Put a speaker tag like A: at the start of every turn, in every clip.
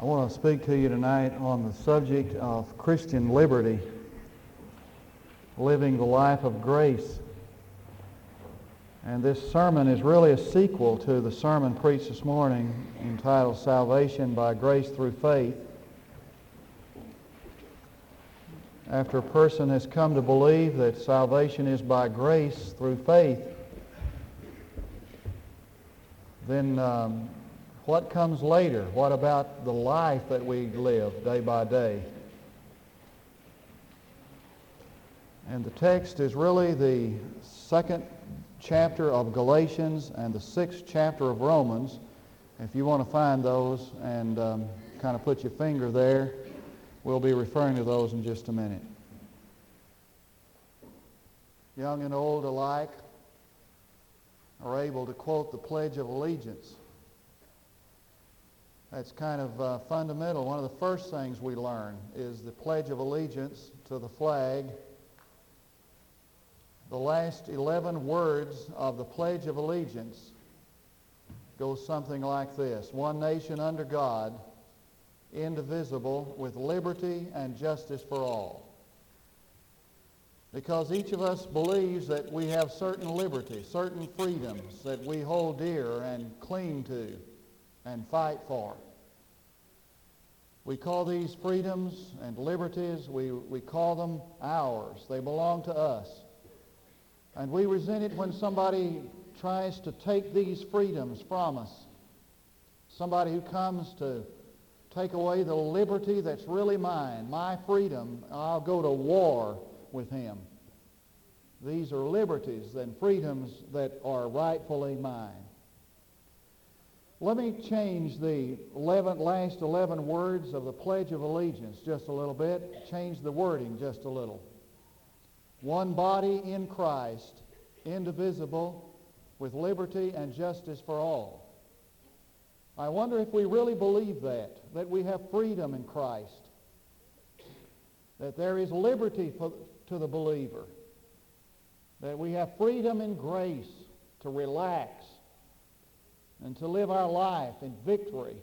A: I want to speak to you tonight on the subject of Christian liberty, living the life of grace. And this sermon is really a sequel to the sermon preached this morning entitled Salvation by Grace Through Faith. After a person has come to believe that salvation is by grace through faith, then um, what comes later? What about the life that we live day by day? And the text is really the second chapter of Galatians and the sixth chapter of Romans. If you want to find those and um, kind of put your finger there, we'll be referring to those in just a minute. Young and old alike are able to quote the Pledge of Allegiance. That's kind of uh, fundamental. One of the first things we learn is the Pledge of Allegiance to the flag. The last 11 words of the Pledge of Allegiance goes something like this. One nation under God, indivisible, with liberty and justice for all. Because each of us believes that we have certain liberties, certain freedoms that we hold dear and cling to and fight for. We call these freedoms and liberties, we, we call them ours. They belong to us. And we resent it when somebody tries to take these freedoms from us. Somebody who comes to take away the liberty that's really mine, my freedom, I'll go to war with him. These are liberties and freedoms that are rightfully mine. Let me change the 11, last 11 words of the Pledge of Allegiance just a little bit, change the wording just a little. One body in Christ, indivisible, with liberty and justice for all. I wonder if we really believe that, that we have freedom in Christ, that there is liberty for, to the believer, that we have freedom in grace to relax, and to live our life in victory.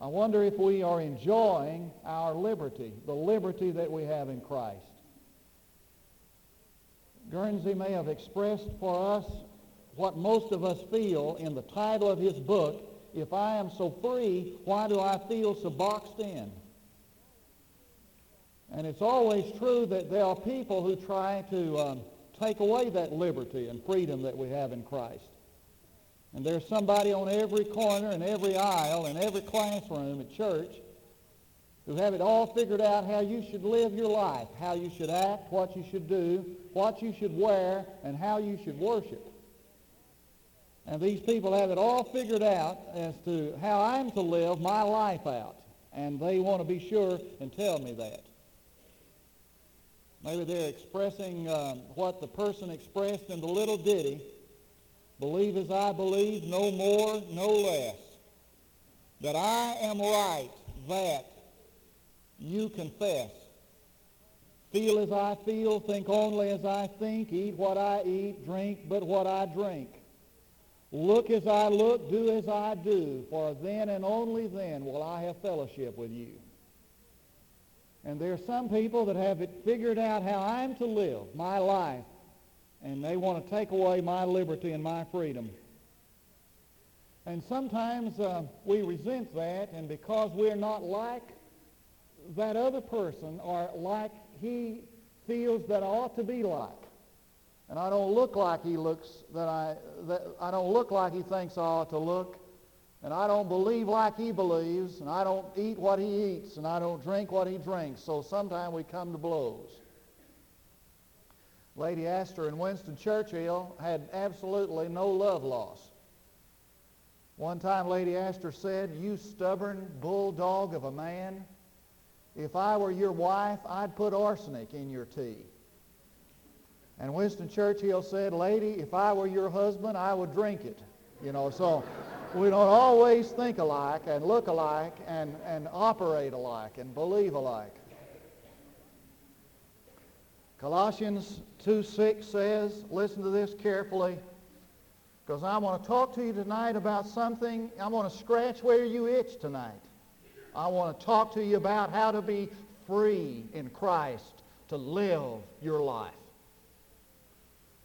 A: I wonder if we are enjoying our liberty, the liberty that we have in Christ. Guernsey may have expressed for us what most of us feel in the title of his book, If I Am So Free, Why Do I Feel So Boxed In? And it's always true that there are people who try to um, take away that liberty and freedom that we have in Christ. And there's somebody on every corner and every aisle and every classroom at church who have it all figured out how you should live your life, how you should act, what you should do, what you should wear, and how you should worship. And these people have it all figured out as to how I'm to live my life out. And they want to be sure and tell me that. Maybe they're expressing um, what the person expressed in the little ditty Believe as I believe, no more, no less. That I am right, that you confess. Feel as I feel, think only as I think, eat what I eat, drink but what I drink. Look as I look, do as I do, for then and only then will I have fellowship with you. And there are some people that have it figured out how I'm to live my life and they want to take away my liberty and my freedom. And sometimes uh, we resent that, and because we're not like that other person or like he feels that I ought to be like, and I don't look like he looks that I that I don't look like he thinks I ought to look, and I don't believe like he believes, and I don't eat what he eats, and I don't drink what he drinks. So sometimes we come to blows. Lady Astor and Winston Churchill had absolutely no love loss. One time Lady Astor said, you stubborn bulldog of a man, if I were your wife, I'd put arsenic in your tea. And Winston Churchill said, lady, if I were your husband, I would drink it. You know, so we don't always think alike and look alike and, and operate alike and believe alike. Colossians 2 6 says, listen to this carefully, because I want to talk to you tonight about something. I want to scratch where you itch tonight. I want to talk to you about how to be free in Christ to live your life.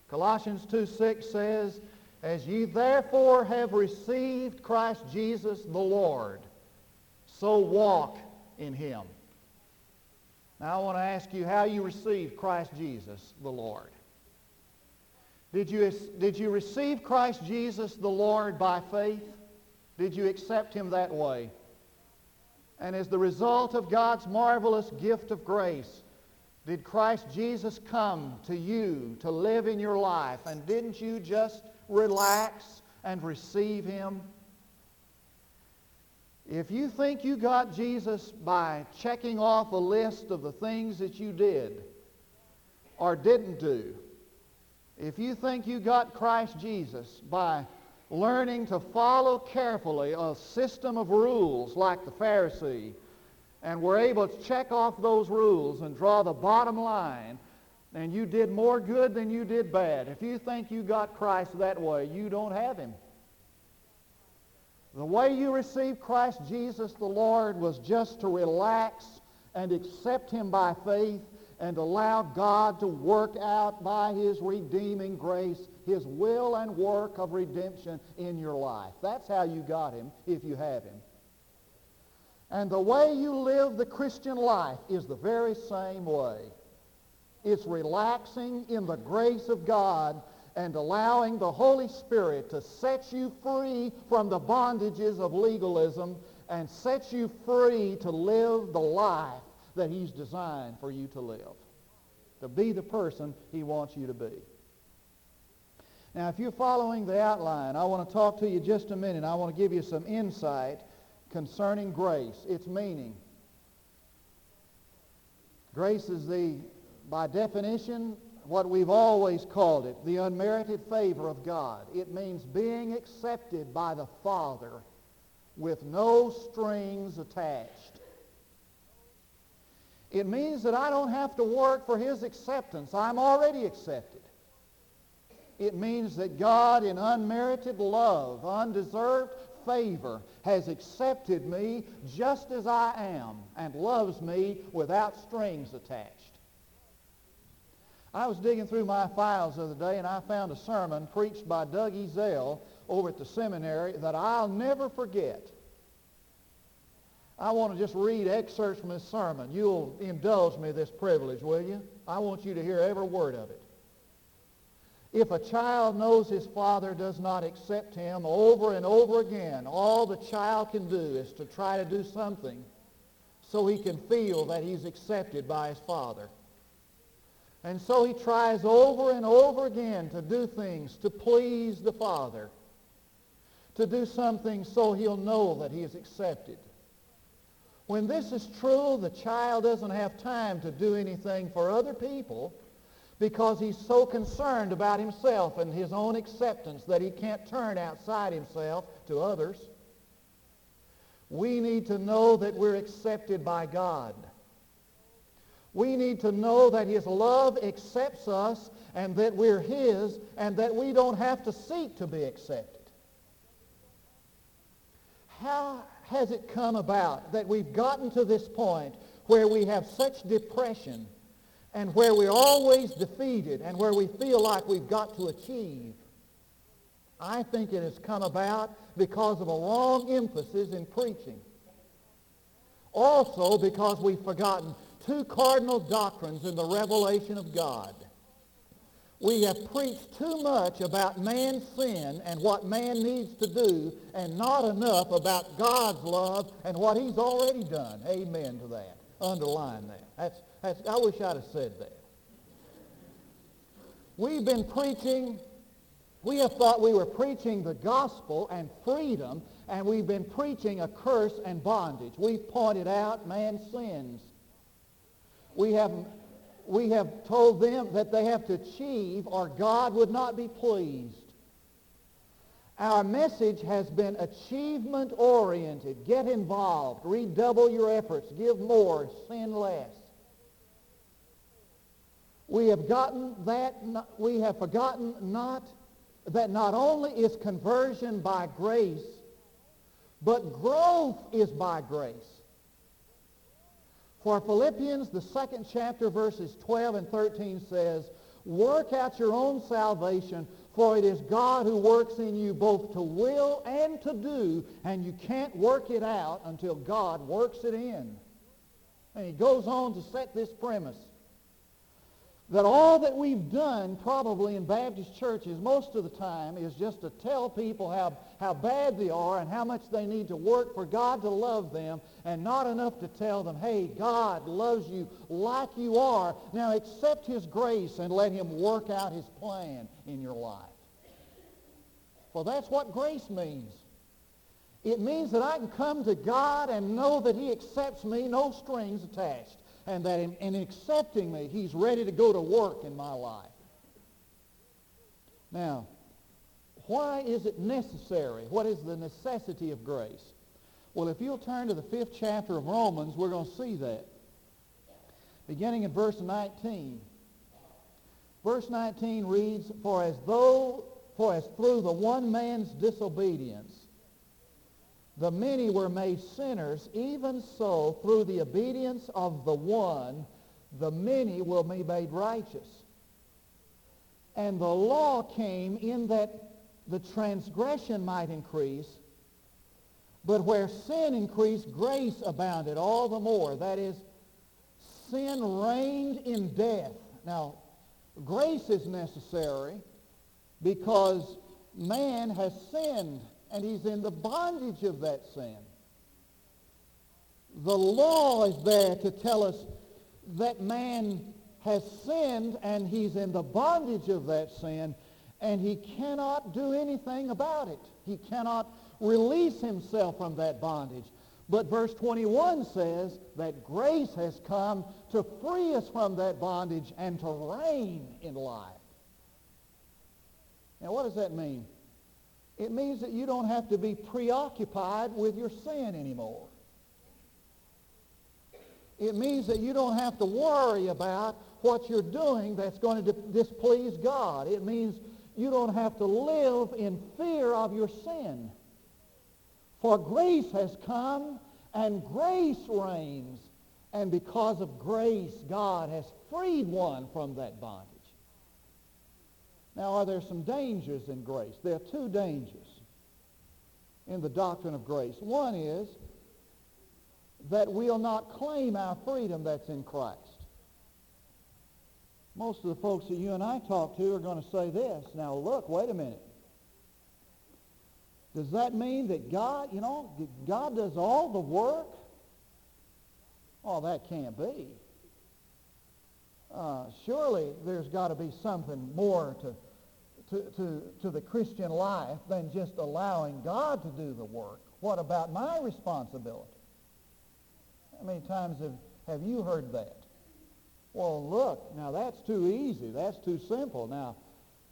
A: Colossians 2 6 says, As ye therefore have received Christ Jesus the Lord, so walk in him. Now I want to ask you how you received Christ Jesus the Lord. Did you, did you receive Christ Jesus the Lord by faith? Did you accept him that way? And as the result of God's marvelous gift of grace, did Christ Jesus come to you to live in your life? And didn't you just relax and receive him? If you think you got Jesus by checking off a list of the things that you did or didn't do, if you think you got Christ Jesus by learning to follow carefully a system of rules like the Pharisee, and were able to check off those rules and draw the bottom line, and you did more good than you did bad. If you think you got Christ that way, you don't have him. The way you received Christ Jesus the Lord was just to relax and accept him by faith and allow God to work out by his redeeming grace his will and work of redemption in your life. That's how you got him if you have him. And the way you live the Christian life is the very same way. It's relaxing in the grace of God and allowing the Holy Spirit to set you free from the bondages of legalism and set you free to live the life that he's designed for you to live, to be the person he wants you to be. Now, if you're following the outline, I want to talk to you just a minute. I want to give you some insight concerning grace, its meaning. Grace is the, by definition, what we've always called it, the unmerited favor of God. It means being accepted by the Father with no strings attached. It means that I don't have to work for his acceptance. I'm already accepted. It means that God, in unmerited love, undeserved favor, has accepted me just as I am and loves me without strings attached. I was digging through my files the other day and I found a sermon preached by Doug Ezell over at the seminary that I'll never forget. I want to just read excerpts from his sermon. You'll indulge me this privilege, will you? I want you to hear every word of it. If a child knows his father does not accept him over and over again, all the child can do is to try to do something so he can feel that he's accepted by his father. And so he tries over and over again to do things to please the father, to do something so he'll know that he is accepted. When this is true, the child doesn't have time to do anything for other people because he's so concerned about himself and his own acceptance that he can't turn outside himself to others. We need to know that we're accepted by God. We need to know that his love accepts us and that we're his and that we don't have to seek to be accepted. How has it come about that we've gotten to this point where we have such depression and where we're always defeated and where we feel like we've got to achieve. I think it has come about because of a wrong emphasis in preaching. Also because we've forgotten two cardinal doctrines in the revelation of God. We have preached too much about man's sin and what man needs to do and not enough about God's love and what he's already done. Amen to that. Underline that. That's that's, I wish I'd have said that. We've been preaching, we have thought we were preaching the gospel and freedom, and we've been preaching a curse and bondage. We've pointed out man's sins. We have, we have told them that they have to achieve or God would not be pleased. Our message has been achievement oriented. Get involved. Redouble your efforts. Give more. Sin less. We have gotten that, we have forgotten not that not only is conversion by grace, but growth is by grace. For Philippians, the second chapter, verses 12 and 13 says, Work out your own salvation, for it is God who works in you both to will and to do, and you can't work it out until God works it in. And he goes on to set this premise that all that we've done probably in Baptist churches most of the time is just to tell people how, how bad they are and how much they need to work for God to love them and not enough to tell them, hey, God loves you like you are. Now accept his grace and let him work out his plan in your life. Well, that's what grace means. It means that I can come to God and know that he accepts me, no strings attached and that in, in accepting me, he's ready to go to work in my life. Now, why is it necessary? What is the necessity of grace? Well, if you'll turn to the fifth chapter of Romans, we're going to see that. Beginning in verse 19. Verse 19 reads, For as though, for as through the one man's disobedience, the many were made sinners, even so through the obedience of the one, the many will be made righteous. And the law came in that the transgression might increase, but where sin increased, grace abounded all the more. That is, sin reigned in death. Now, grace is necessary because man has sinned and he's in the bondage of that sin. The law is there to tell us that man has sinned and he's in the bondage of that sin and he cannot do anything about it. He cannot release himself from that bondage. But verse 21 says that grace has come to free us from that bondage and to reign in life. Now what does that mean? It means that you don't have to be preoccupied with your sin anymore. It means that you don't have to worry about what you're doing that's going to displease God. It means you don't have to live in fear of your sin. For grace has come and grace reigns. And because of grace, God has freed one from that bondage. Now, are there some dangers in grace? There are two dangers in the doctrine of grace. One is that we'll not claim our freedom that's in Christ. Most of the folks that you and I talk to are going to say this. Now, look, wait a minute. Does that mean that God, you know, God does all the work? Oh, that can't be. Uh, surely there's got to be something more to, to, to, to the Christian life than just allowing God to do the work. What about my responsibility? How many times have, have you heard that? Well, look, now that's too easy. That's too simple. Now,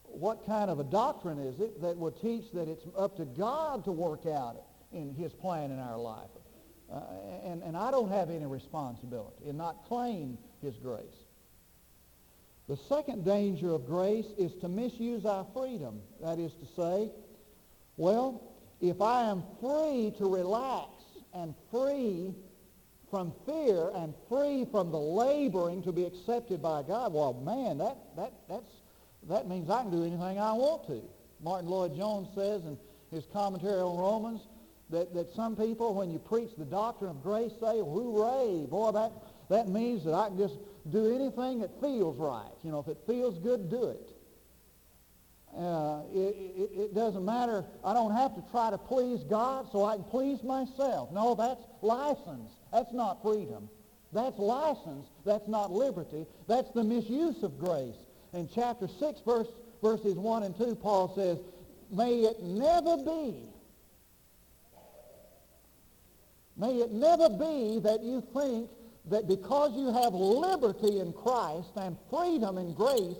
A: what kind of a doctrine is it that would teach that it's up to God to work out in his plan in our life? Uh, and, and I don't have any responsibility and not claim his grace. The second danger of grace is to misuse our freedom. That is to say, well, if I am free to relax and free from fear and free from the laboring to be accepted by God, well, man, that, that, that's, that means I can do anything I want to. Martyn Lloyd-Jones says in his commentary on Romans that, that some people, when you preach the doctrine of grace, say, hooray, boy, that, that means that I can just do anything that feels right. You know, if it feels good, do it. Uh, it, it, it, doesn't matter. I don't have to try to please God so I can please myself. No, that's license. That's not freedom. That's license. That's not liberty. That's the misuse of grace. In chapter 6, verse, verses 1 and 2, Paul says, May it never be, may it never be that you think that because you have liberty in Christ and freedom in grace,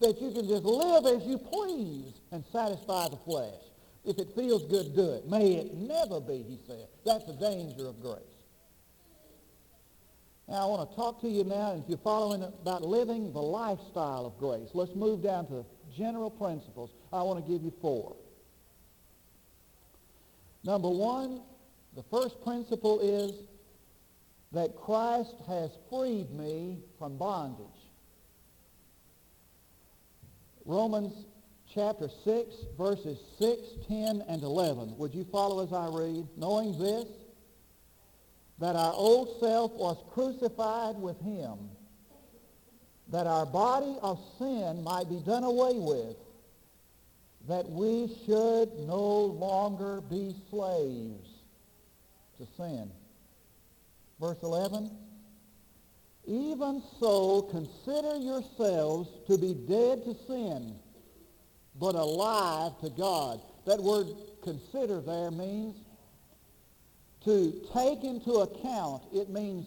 A: that you can just live as you please and satisfy the flesh. If it feels good, do it. May it never be, he said. That's the danger of grace. Now, I want to talk to you now, if you're following about living the lifestyle of grace. Let's move down to the general principles. I want to give you four. Number one, the first principle is that Christ has freed me from bondage. Romans chapter 6, verses 6, 10, and 11. Would you follow as I read? Knowing this, that our old self was crucified with him, that our body of sin might be done away with, that we should no longer be slaves to sin. Verse 11, even so consider yourselves to be dead to sin, but alive to God. That word consider there means to take into account. It means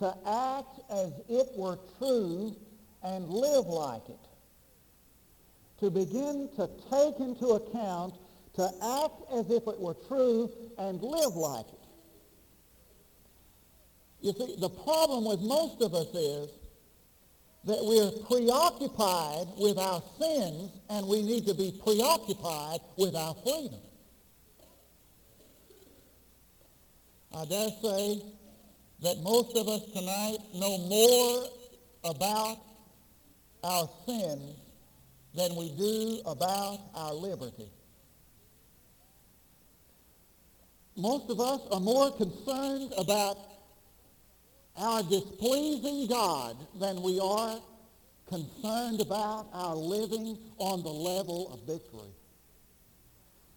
A: to act as it were true and live like it. To begin to take into account, to act as if it were true and live like it. You see, the problem with most of us is that we're preoccupied with our sins and we need to be preoccupied with our freedom. I dare say that most of us tonight know more about our sins than we do about our liberty. Most of us are more concerned about our displeasing God than we are concerned about our living on the level of victory.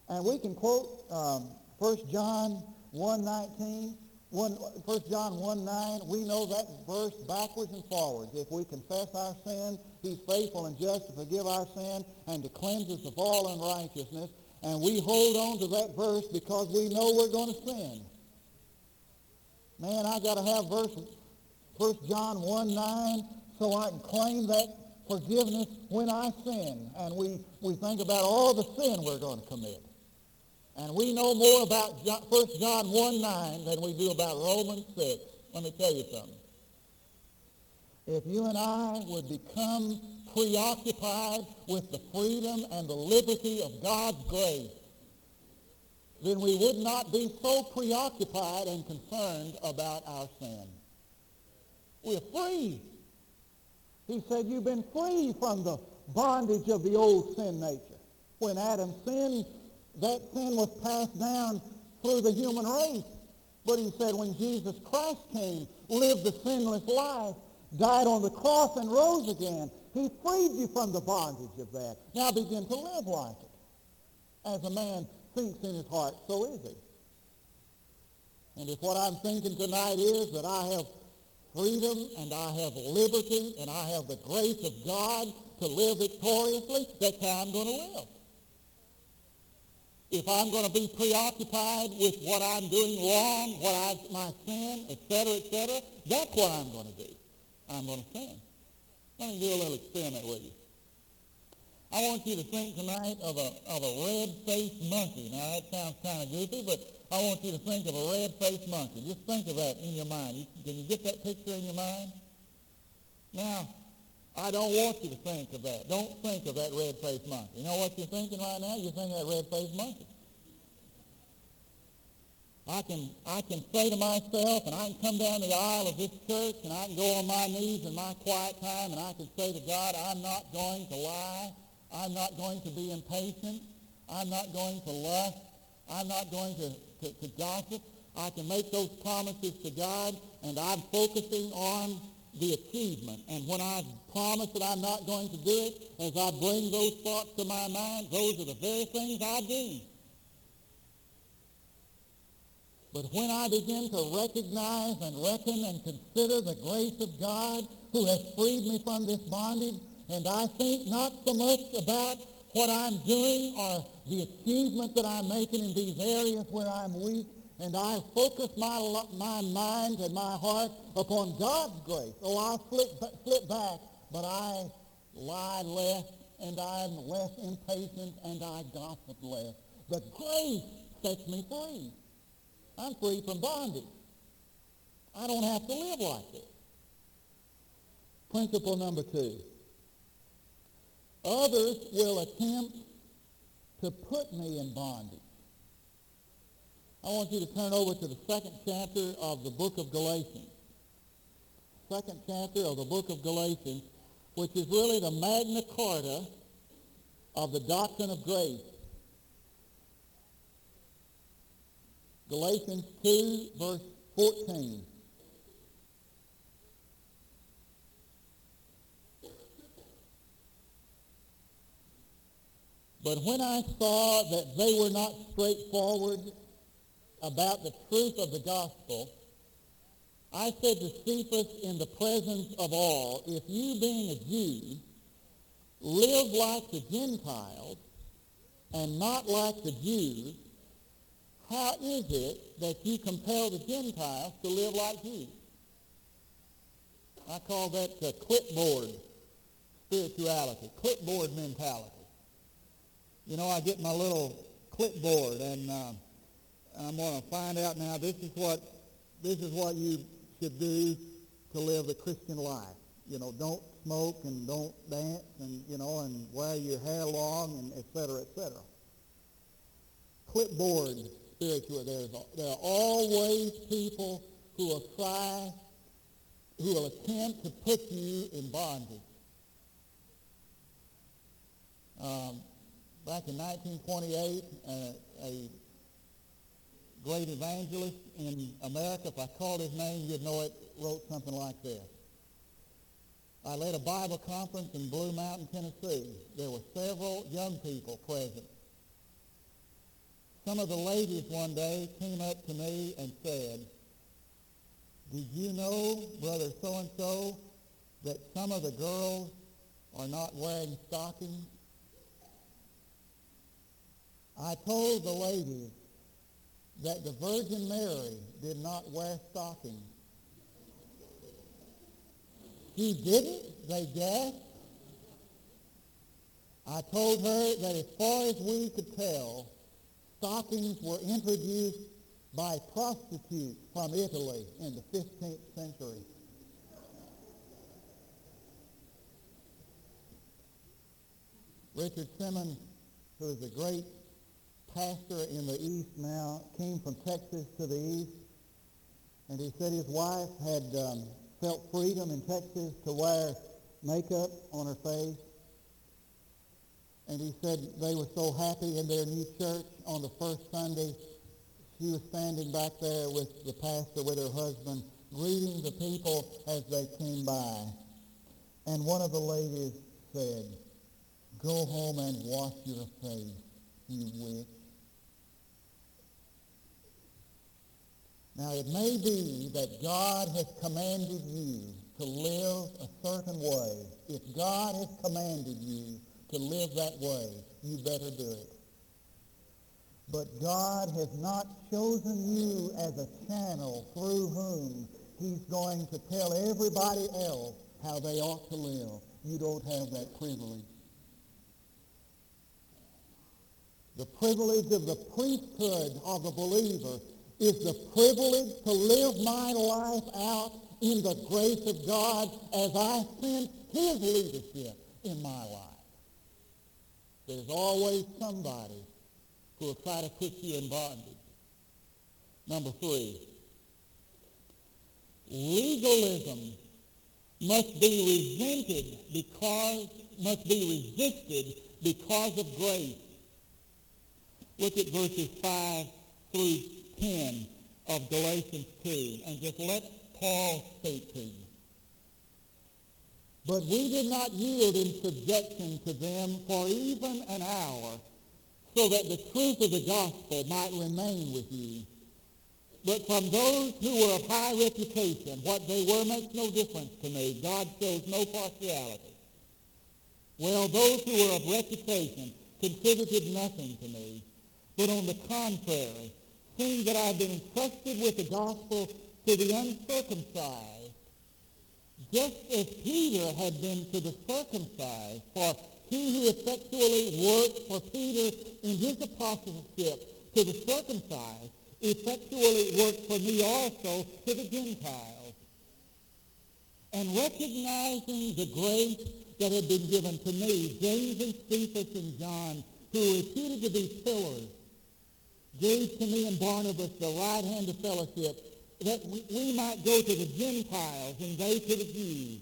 A: And we can quote um, 1 John 1.19, 1, 1 John 1.9. We know that verse backwards and forwards. If we confess our sin, he's faithful and just to forgive our sin and to cleanse us of all unrighteousness. And we hold on to that verse because we know we're going to sin. Man, I got to have verse 1 John 1 9 so I can claim that forgiveness when I sin. And we, we think about all the sin we're going to commit. And we know more about 1 John 1 9 than we do about Romans 6. Let me tell you something. If you and I would become preoccupied with the freedom and the liberty of God's grace, then we would not be so preoccupied and concerned about our sin. We're free. He said, you've been free from the bondage of the old sin nature. When Adam sinned, that sin was passed down through the human race. But he said when Jesus Christ came, lived the sinless life, died on the cross and rose again, he freed you from the bondage of that. Now begin to live like it. As a man thinks in his heart, so is he. And if what I'm thinking tonight is that I have freedom and I have liberty and I have the grace of God to live victoriously, that's how I'm going to live. If I'm going to be preoccupied with what I'm doing wrong, what I, my sin, etc., etc., that's what I'm going to do. I'm going to sin. Let me do a little experiment with you. I want you to think tonight of a, of a red-faced monkey. Now, that sounds kind of goofy, but I want you to think of a red-faced monkey. Just think of that in your mind. You, can you get that picture in your mind? Now, I don't want you to think of that. Don't think of that red-faced monkey. You know what you're thinking right now? You're thinking that red-faced monkey. I can, I can say to myself, and I can come down the aisle of this church, and I can go on my knees in my quiet time, and I can say to God, I'm not going to lie. I'm not going to be impatient. I'm not going to lust. I'm not going to to, to gossip. I can make those promises to God, and I'm focusing on the achievement. And when I promise that I'm not going to do it, as I bring those thoughts to my mind, those are the very things I do. But when I begin to recognize and reckon and consider the grace of God who has freed me from this bondage, and I think not so much about what I'm doing or the achievement that I'm making in these areas where I'm weak, and I focus my, my mind and my heart upon God's grace. Oh, I flip, flip back, but I lie less, and I'm less impatient, and I gossip less. The grace sets me free. I'm free from bondage. I don't have to live like this. Principle number two. Others will attempt to put me in bondage. I want you to turn over to the second chapter of the book of Galatians. Second chapter of the book of Galatians, which is really the Magna Carta of the doctrine of grace. Galatians 2, verse 14. But when I saw that they were not straightforward about the truth of the gospel, I said to Cephas in the presence of all, if you being a Jew live like the Gentiles and not like the Jews, how is it that you compel the Gentiles to live like Jews? I call that the clipboard spirituality, clipboard mentality. You know, I get my little clipboard and uh, I'm going to find out now this is what this is what you should do to live the Christian life. You know, don't smoke and don't dance and you know and wear your hair long and et cetera, et cetera. Clipboard spiritual. There's there are always people who will try, who will attempt to put you in bondage. Um, back in 1928, uh, a great evangelist in America, if I called his name, you'd know it, wrote something like this. I led a Bible conference in Blue Mountain, Tennessee. There were several young people present. Some of the ladies one day came up to me and said, did you know, brother so-and-so, that some of the girls are not wearing stockings? I told the lady that the Virgin Mary did not wear stockings. She didn't, they guessed. I told her that as far as we could tell, stockings were introduced by prostitutes from Italy in the 15th century. Richard Simmons, who is a great pastor in the East now, came from Texas to the East, and he said his wife had um, felt freedom in Texas to wear makeup on her face. And he said they were so happy in their new church on the first Sunday. She was standing back there with the pastor, with her husband, greeting the people as they came by. And one of the ladies said, go home and wash your face, you witch. Now, it may be that God has commanded you to live a certain way. If God has commanded you to live that way, you better do it. But God has not chosen you as a channel through whom he's going to tell everybody else how they ought to live. You don't have that privilege. The privilege of the priesthood of the believer is the privilege to live my life out in the grace of God as I sense his leadership in my life. There's always somebody who will try to put you in bondage. Number three, legalism must be resented because, must be resisted because of grace. Look at verses 5 through 10 of Galatians 2 and just let Paul speak to you. But we did not yield in subjection to them for even an hour so that the truth of the gospel might remain with you. But from those who were of high reputation, what they were makes no difference to me. God shows no partiality. Well, those who were of reputation contributed nothing to me. But on the contrary, seeing that I've been entrusted with the gospel to the uncircumcised, just as Peter had been to the circumcised, for he who effectually worked for Peter in his apostleship to the circumcised, effectually worked for me also to the Gentiles. And recognizing the grace that had been given to me, James and Cephas and John, who were reputed to be pillars,
B: gave to me and Barnabas the right hand of fellowship, that we, might go to the Gentiles and they to the Jews.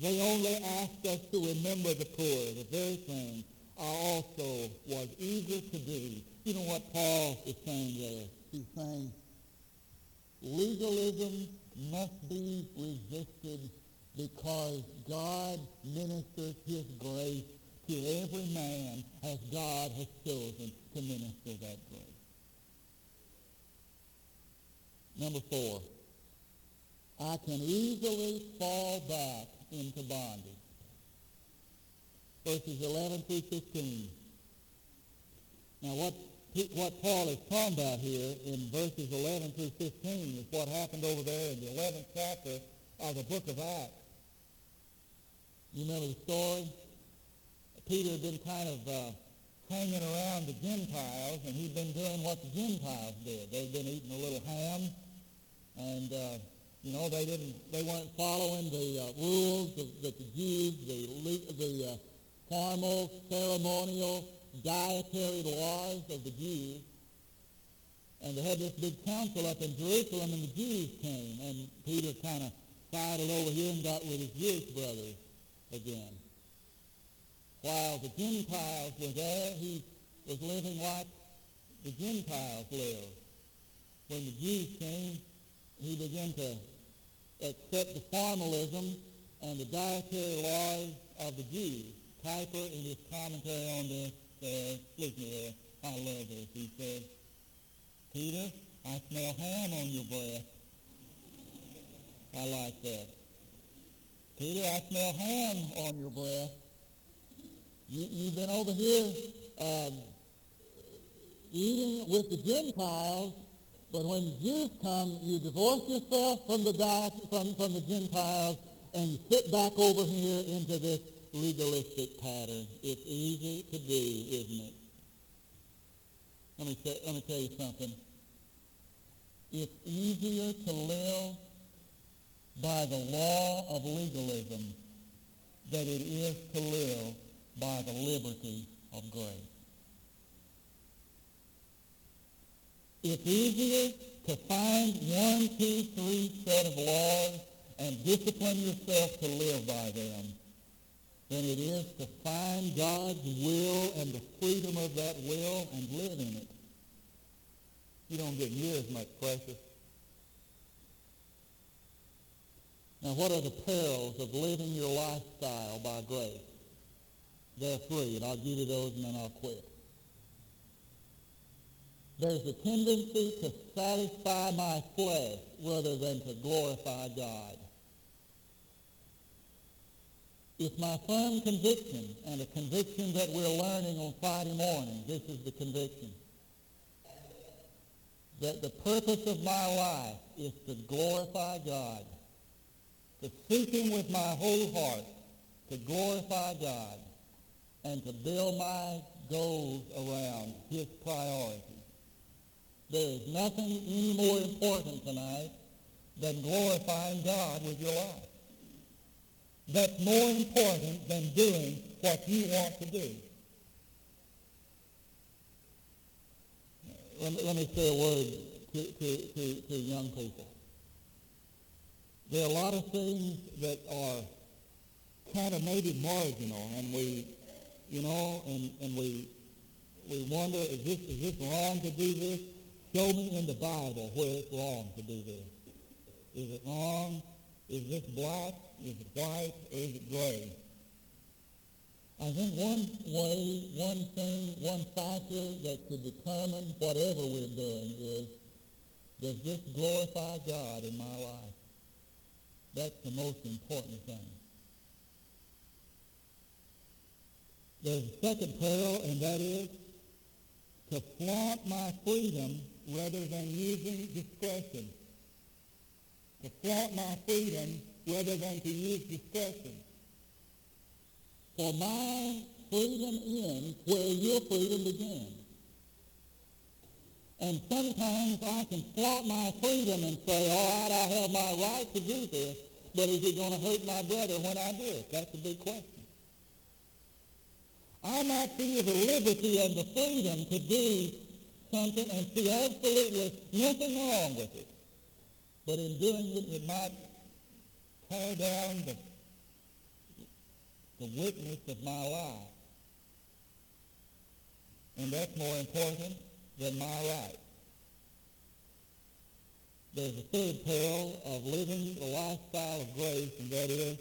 B: They only asked us to remember the poor, the very thing I also was eager to do. You know what Paul is saying there? He's saying legalism must be resisted because God ministers his grace to every man as God has chosen to minister that grace. Number four, I can easily fall back into bondage. Verses 11 through 15. Now what, what Paul is talking about here in verses 11 through 15 is what happened over there in the 11th chapter of the book of Acts. You remember the story? Peter had been kind of uh, hanging around the Gentiles, and he'd been doing what the Gentiles did. They'd been eating a little ham, and uh, you know they didn't, they weren't following the uh, rules that the Jews, the the uh, formal, ceremonial, dietary laws of the Jews. And they had this big council up in Jerusalem, and the Jews came, and Peter kind of sidled over here and got with his Jewish brothers again. While the Gentiles were there, he was living like the Gentiles lived. When the Jews came, he began to accept the formalism and the dietary laws of the Jews. Piper, in his commentary on this, says, look here, I love this. He says, Peter, I smell ham on your breath. I like that. Peter, I smell ham on your breath. You, you've been over here um, eating with the Gentiles, but when Jews come, you divorce yourself from the diet, from, from the Gentiles, and you sit back over here into this legalistic pattern. It's easy to do, isn't it? Let me, say, let me tell you something. It's easier to live by the law of legalism than it is to live by the liberty of grace. It's easier to find one, two, three set of laws and discipline yourself to live by them than it is to find God's will and the freedom of that will and live in it. You don't get near as much precious. Now, what are the perils of living your lifestyle by grace? Three, and I'll give you those and then I'll quit. There's a tendency to satisfy my flesh rather than to glorify God. It's my firm conviction, and a conviction that we're learning on Friday morning. This is the conviction. That the purpose of my life is to glorify God to seek him with my whole heart, to glorify God, and to build my goals around his priorities. There is nothing any more important tonight than glorifying God with your life. That's more important than doing what you want to do. Let me, say a word to, to, to, to young people. There are a lot of things that are kind of maybe marginal, and we, you know, and, and we we wonder, is this is this wrong to do this? Show me in the Bible where it's wrong to do this. Is it wrong? Is this black? Is it white? Is it gray? I think one way, one thing, one factor that could determine whatever we're doing is, does this glorify God in my life? That's the most important thing. There's a second peril, and that is to flaunt my freedom rather than using discretion. To flaunt my freedom rather than to use discretion. For my freedom ends where your freedom begins. And sometimes I can flaunt my freedom and say, all right, I have my right to do this, but is it going to hurt my brother when I do it? That's a big question. I might feel the liberty and the freedom to do something and see absolutely nothing wrong with it. But in doing it, it might tear down the, the witness of my life. And that's more important than my right. There's a third peril of living the lifestyle of grace, and that is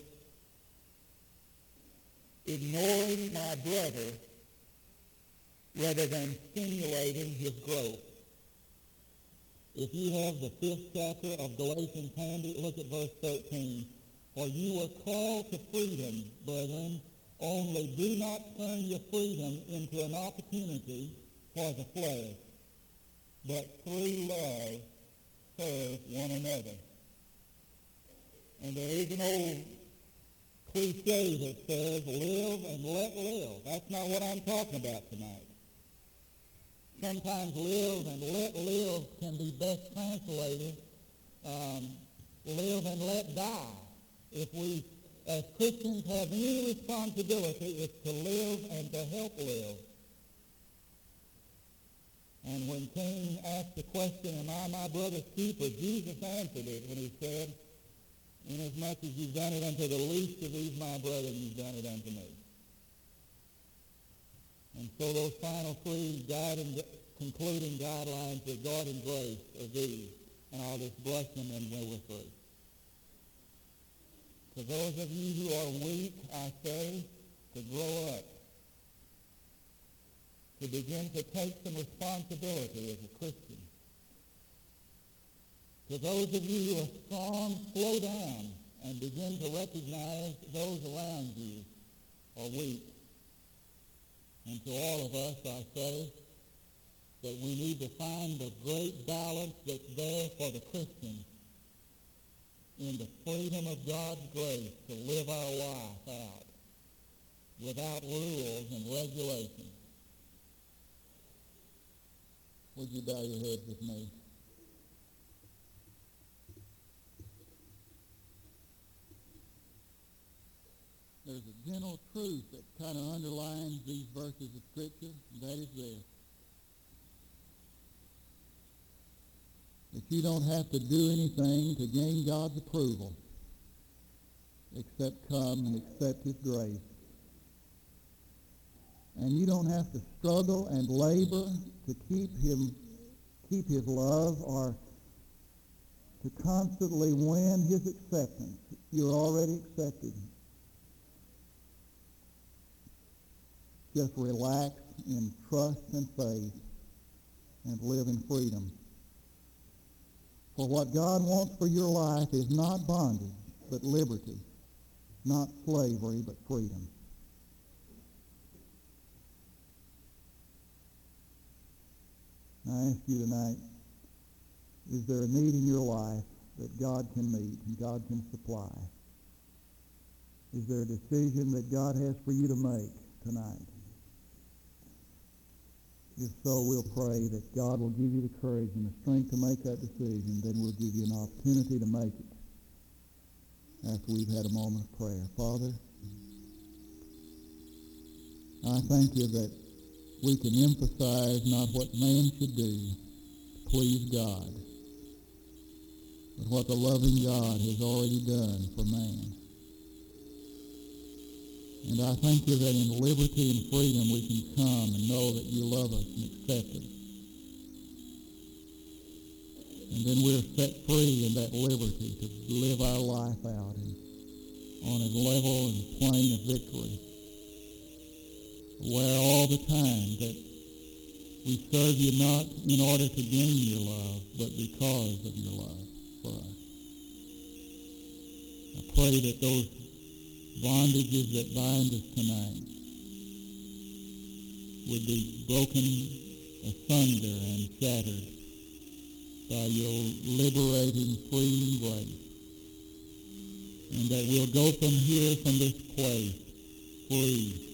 B: ignoring my brother rather than stimulating his growth. If you have the fifth chapter of Galatians handy, look at verse 13. For you were called to freedom, brethren, only do not turn your freedom into an opportunity for the flesh, but through love serve one another. And there is an old cliche that says, live and let live. That's not what I'm talking about tonight. Sometimes live and let live can be best translated um, live and let die. If we, as Christians, have any responsibility, it's to live and to help live. And when Cain asked the question, am I my brother's keeper, Jesus answered it when he said, inasmuch as you've done it unto the least of these my brethren, you've done it unto me. And so those final three guiding, concluding guidelines of God and grace are these. And I'll just bless them and we'll we're through. To those of you who are weak, I say, to grow up. To begin to take some responsibility as a Christian. To those of you who are strong, slow down and begin to recognize those around you are weak. And to all of us, I say that we need to find the great balance that's there for the Christian in the freedom of God's grace to live our life out without rules and regulations. Would you bow your head with me? There's a general truth that kind of underlines these verses of Scripture, that is this. That you don't have to do anything to gain God's approval except come and accept his grace. And you don't have to struggle and labor to keep him keep his love or to constantly win his acceptance. You're already accepted. Just relax in trust and faith and live in freedom. For what God wants for your life is not bondage, but liberty. Not slavery, but freedom. I ask you tonight, is there a need in your life that God can meet and God can supply? Is there a decision that God has for you to make tonight? If so, we'll pray that God will give you the courage and the strength to make that decision. Then we'll give you an opportunity to make it after we've had a moment of prayer. Father, I thank you that we can emphasize not what man should do to please God, but what the loving God has already done for man. And I thank you that in liberty and freedom we can come and know that you love us and accept us. And then we're set free in that liberty to live our life out on a level and plane of victory. Where all the time that we serve you not in order to gain your love, but because of your love for us. I pray that those bondages that bind us tonight would be broken asunder and shattered by your liberating, freeing grace. And that we'll go from here, from this place, free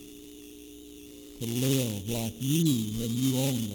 B: to live like you and you only